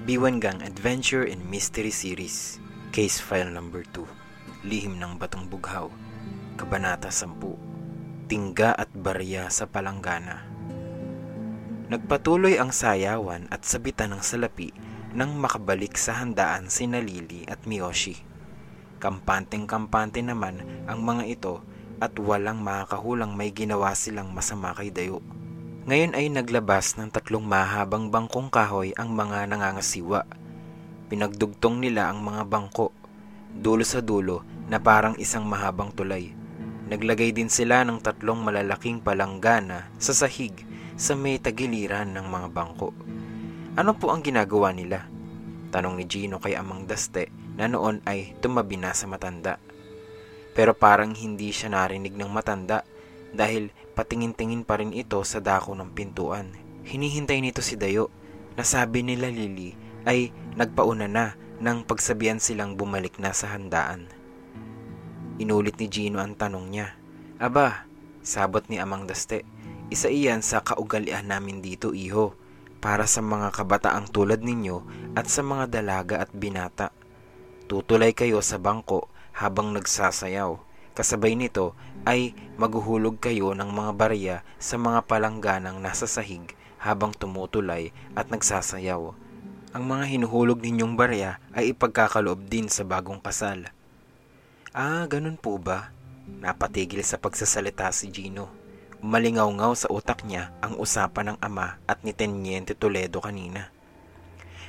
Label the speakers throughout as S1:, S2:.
S1: Biwangang Adventure and Mystery Series Case File Number 2 Lihim ng Batong Bughaw Kabanata 10 Tingga at Barya sa Palanggana Nagpatuloy ang sayawan at sabitan ng salapi nang makabalik sa handaan si Nalili at Miyoshi. Kampanteng-kampante naman ang mga ito at walang makakahulang may ginawa silang masama kay Dayo. Ngayon ay naglabas ng tatlong mahabang bangkong kahoy ang mga nangangasiwa. Pinagdugtong nila ang mga bangko, dulo sa dulo na parang isang mahabang tulay. Naglagay din sila ng tatlong malalaking palanggana sa sahig sa may tagiliran ng mga bangko. Ano po ang ginagawa nila? Tanong ni Gino kay Amang Daste na noon ay tumabi na sa matanda. Pero parang hindi siya narinig ng matanda dahil patingin-tingin pa rin ito sa dako ng pintuan. Hinihintay nito si Dayo na sabi nila Lily ay nagpauna na nang pagsabihan silang bumalik na sa handaan. Inulit ni Gino ang tanong niya. Aba, sabot ni Amang Daste, isa iyan sa kaugalian namin dito iho para sa mga kabataang tulad ninyo at sa mga dalaga at binata. Tutulay kayo sa bangko habang nagsasayaw. Kasabay nito ay maghuhulog kayo ng mga barya sa mga palangganang nasa sahig habang tumutulay at nagsasayaw. Ang mga hinuhulog ninyong barya ay ipagkakaloob din sa bagong kasal. Ah, ganun po ba? Napatigil sa pagsasalita si Gino. Malingaw-ngaw sa utak niya ang usapan ng ama at ni Teniente Toledo kanina.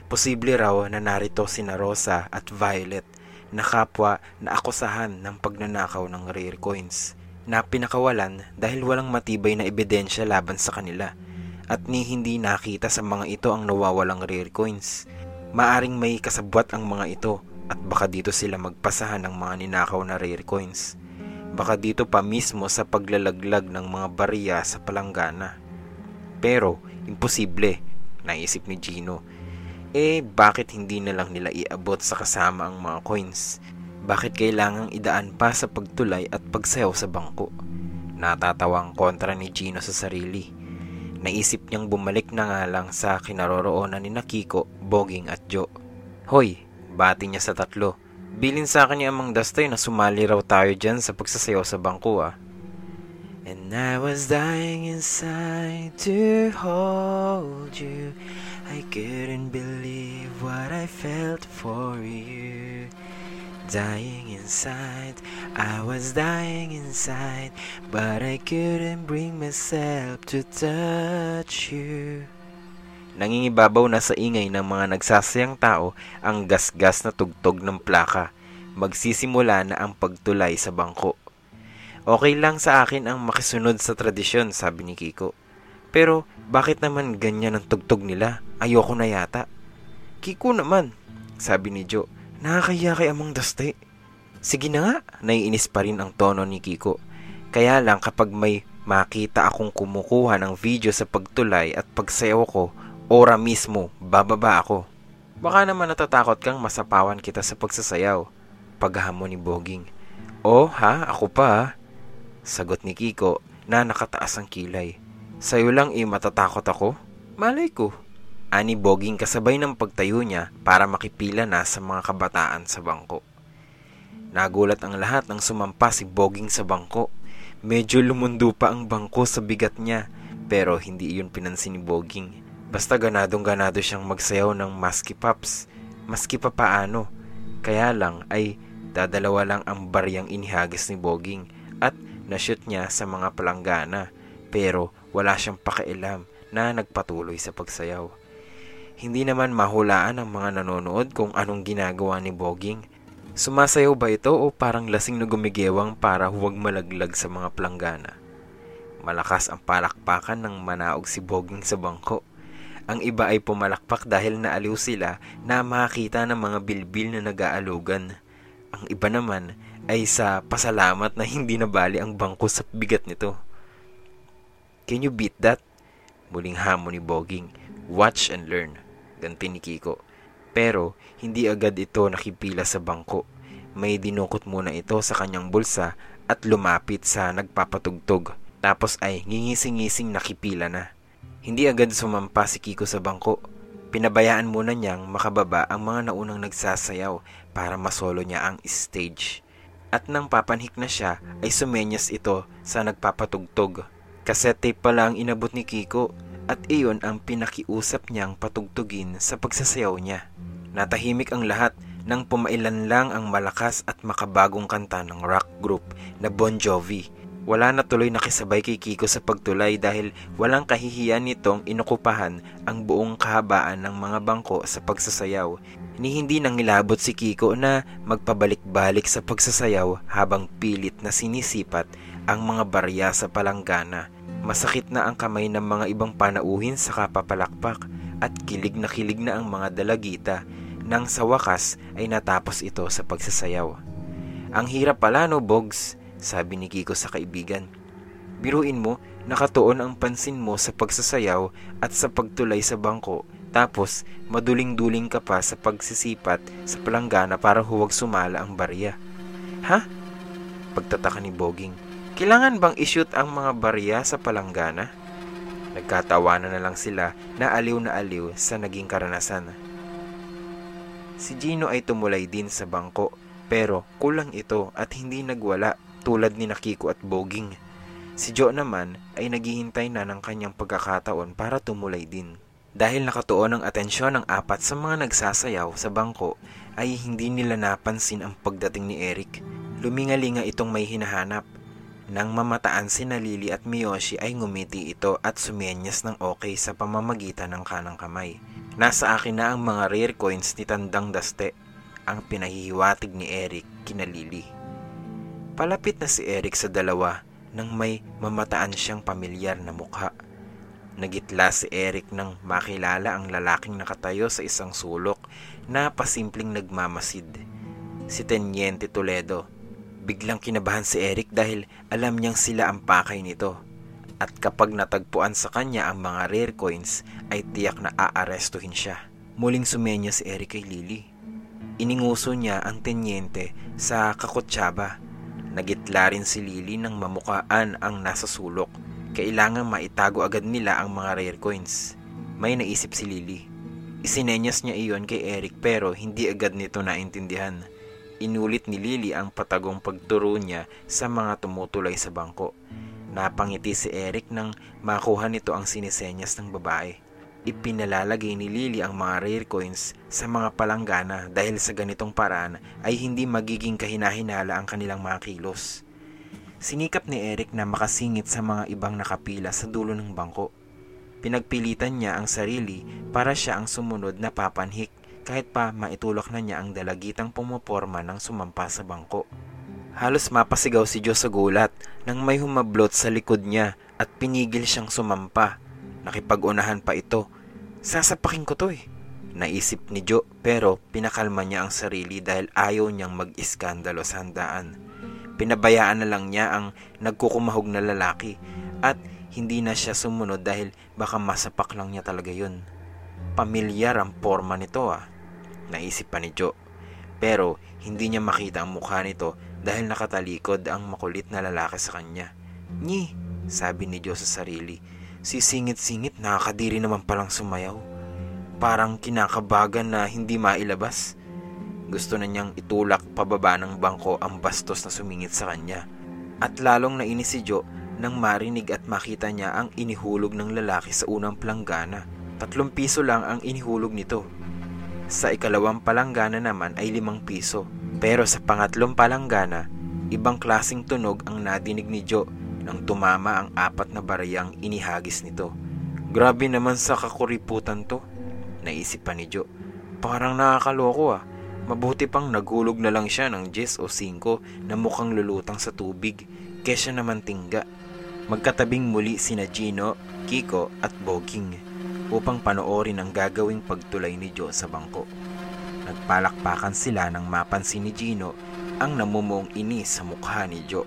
S1: Posible raw na narito sina Rosa at Violet na kapwa na akusahan ng pagnanakaw ng rare coins na pinakawalan dahil walang matibay na ebidensya laban sa kanila at ni hindi nakita sa mga ito ang nawawalang rare coins. Maaring may kasabwat ang mga ito at baka dito sila magpasahan ng mga ninakaw na rare coins. Baka dito pa mismo sa paglalaglag ng mga barya sa palanggana. Pero, imposible, naisip ni Gino. Eh, bakit hindi na lang nila iabot sa kasama ang mga coins? Bakit kailangang idaan pa sa pagtulay at pagsayaw sa bangko? Natatawa ang kontra ni Gino sa sarili. Naisip niyang bumalik na nga lang sa kinaroroonan ni Nakiko, Boging at Joe. Hoy, bati niya sa tatlo. Bilin sa akin ni Amang Dastoy na sumali raw tayo dyan sa pagsasayaw sa bangko ah. And I was dying inside to hold you I couldn't believe what I felt for you Dying inside, I was dying inside But I couldn't bring myself to touch you Nangingibabaw na sa ingay ng mga nagsasayang tao ang gasgas na tugtog ng plaka. Magsisimula na ang pagtulay sa bangko. Okay lang sa akin ang makisunod sa tradisyon, sabi ni Kiko. Pero bakit naman ganyan ang tugtog nila? Ayoko na yata. Kiko naman, sabi ni Joe. Nakakaya kay amang daste. Sige na nga, naiinis pa rin ang tono ni Kiko. Kaya lang kapag may makita akong kumukuha ng video sa pagtulay at pagsayaw ko, ora mismo, bababa ako. Baka naman natatakot kang masapawan kita sa pagsasayaw. Paghamon ni Boging. Oh ha, ako pa? Sagot ni Kiko na nakataas ang kilay. Sa'yo lang eh matatakot ako? Malay ko. Ani Boging kasabay ng pagtayo niya para makipila na sa mga kabataan sa bangko. Nagulat ang lahat nang sumampa si Boging sa bangko. Medyo lumundo pa ang bangko sa bigat niya pero hindi iyon pinansin ni Boging. Basta ganadong ganado siyang magsayaw ng maski pops. Maski pa paano. Kaya lang ay dadalawa lang ang baryang inihagis ni Boging at nashoot niya sa mga palanggana pero wala siyang pakialam na nagpatuloy sa pagsayaw. Hindi naman mahulaan ng mga nanonood kung anong ginagawa ni Boging. Sumasayaw ba ito o parang lasing na gumigewang para huwag malaglag sa mga planggana? Malakas ang palakpakan ng manaog si Boging sa bangko. Ang iba ay pumalakpak dahil naaliw sila na makakita ng mga bilbil na nag-aalugan. Ang iba naman ay sa pasalamat na hindi nabali ang bangko sa bigat nito. Can you beat that? Muling hamon ni Boging. Watch and learn. Ganti ni Kiko. Pero hindi agad ito nakipila sa bangko. May dinukot muna ito sa kanyang bulsa at lumapit sa nagpapatugtog. Tapos ay ngingising-ngising nakipila na. Hindi agad sumampa si Kiko sa bangko. Pinabayaan muna niyang makababa ang mga naunang nagsasayaw para masolo niya ang stage. At nang papanhik na siya ay sumenyas ito sa nagpapatugtog tape pala ang inabot ni Kiko at iyon ang pinakiusap niyang patugtugin sa pagsasayaw niya. Natahimik ang lahat nang pumailan lang ang malakas at makabagong kanta ng rock group na Bon Jovi. Wala na tuloy nakisabay kay Kiko sa pagtulay dahil walang kahihiyan nitong inukupahan ang buong kahabaan ng mga bangko sa pagsasayaw. Ni hindi nang ilabot si Kiko na magpabalik-balik sa pagsasayaw habang pilit na sinisipat ang mga barya sa palanggana. Masakit na ang kamay ng mga ibang panauhin sa kapapalakpak at kilig na kilig na ang mga dalagita nang sa wakas ay natapos ito sa pagsasayaw. Ang hirap pala no, Bogs, sabi ni Kiko sa kaibigan. Biruin mo, nakatuon ang pansin mo sa pagsasayaw at sa pagtulay sa bangko tapos maduling-duling ka pa sa pagsisipat sa palanggana para huwag sumala ang barya. Ha? Pagtataka ni Boging. Kailangan bang ishoot ang mga barya sa palanggana? Nagkatawanan na lang sila na aliw na aliw sa naging karanasan. Si Gino ay tumulay din sa bangko pero kulang ito at hindi nagwala tulad ni Nakiko at Boging. Si Joe naman ay naghihintay na ng kanyang pagkakataon para tumulay din. Dahil nakatuon ang atensyon ng apat sa mga nagsasayaw sa bangko ay hindi nila napansin ang pagdating ni Eric. Lumingalinga itong may hinahanap nang mamataan si Lily at Miyoshi ay ngumiti ito at sumenyas ng okay sa pamamagitan ng kanang kamay. Nasa akin na ang mga rare coins ni Tandang Daste, ang pinahihiwatig ni Eric kina Lily. Palapit na si Eric sa dalawa nang may mamataan siyang pamilyar na mukha. Nagitla si Eric nang makilala ang lalaking nakatayo sa isang sulok na pasimpleng nagmamasid. Si Tenyente Toledo Biglang kinabahan si Eric dahil alam niyang sila ang pakay nito. At kapag natagpuan sa kanya ang mga rare coins ay tiyak na aarestuhin siya. Muling sumenya si Eric kay Lily. Ininguso niya ang tenyente sa kakutsaba. Nagitla rin si Lily ng mamukaan ang nasa sulok. Kailangang maitago agad nila ang mga rare coins. May naisip si Lily. Isinenyas niya iyon kay Eric pero hindi agad nito naintindihan. Inulit ni Lily ang patagong pagturo niya sa mga tumutulay sa bangko. Napangiti si Eric nang makuha nito ang sinisenyas ng babae. Ipinalalagay ni Lily ang mga rare coins sa mga palanggana dahil sa ganitong paraan ay hindi magiging kahinahinala ang kanilang mga kilos. Sinikap ni Eric na makasingit sa mga ibang nakapila sa dulo ng bangko. Pinagpilitan niya ang sarili para siya ang sumunod na papanhik kahit pa maitulak na niya ang dalagitang pumoporma ng sumampa sa bangko. Halos mapasigaw si Joe sa gulat nang may humablot sa likod niya at pinigil siyang sumampa. Nakipag-unahan pa ito. Sasapakin ko to eh. Naisip ni Joe pero pinakalma niya ang sarili dahil ayaw niyang mag-iskandalo sa handaan. Pinabayaan na lang niya ang nagkukumahog na lalaki at hindi na siya sumunod dahil baka masapak lang niya talaga yun. Pamilyar ang forma nito ah. Naisip pa ni Joe. Pero hindi niya makita ang mukha nito dahil nakatalikod ang makulit na lalaki sa kanya. Ni, sabi ni Joe sa sarili. Sisingit-singit nakakadiri naman palang sumayaw. Parang kinakabagan na hindi mailabas. Gusto na niyang itulak pababa ng bangko ang bastos na sumingit sa kanya. At lalong nainis si Jo nang marinig at makita niya ang inihulog ng lalaki sa unang planggana. Tatlong piso lang ang inihulog nito. Sa ikalawang palanggana naman ay limang piso. Pero sa pangatlong palanggana, ibang klasing tunog ang nadinig ni Jo nang tumama ang apat na barayang inihagis nito. Grabe naman sa kakuriputan to, naisip pa ni Jo. Parang nakakaloko ah. Mabuti pang naghulog na lang siya ng 10 o 5 na mukhang lulutang sa tubig, kesya naman tingga. Magkatabing muli sina Gino, Kiko at Boging upang panoorin ang gagawing pagtulay ni Jo sa bangko. Nagpalakpakan sila nang mapansin ni Gino ang namumuong inis sa mukha ni Jo.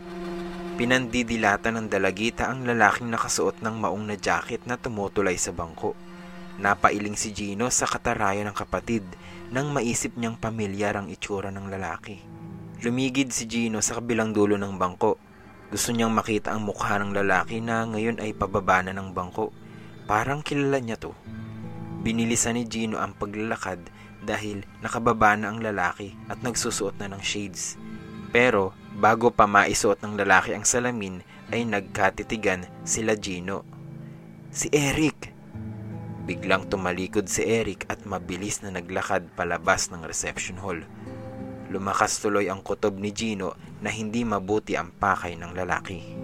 S1: Pinandidilata ng dalagita ang lalaking nakasuot ng maong na jacket na tumutulay sa bangko. Napailing si Gino sa katarayan ng kapatid nang maisip niyang pamilyar ang itsura ng lalaki. Lumigid si Gino sa kabilang dulo ng bangko. Gusto niyang makita ang mukha ng lalaki na ngayon ay pababa na ng bangko. Parang kilala niya to. Binilisan ni Gino ang paglalakad dahil nakababa na ang lalaki at nagsusuot na ng shades. Pero bago pa maisuot ng lalaki ang salamin ay nagkatitigan sila Gino. Si Eric! Biglang tumalikod si Eric at mabilis na naglakad palabas ng reception hall. Lumakas tuloy ang kutob ni Gino na hindi mabuti ang pakay ng lalaki.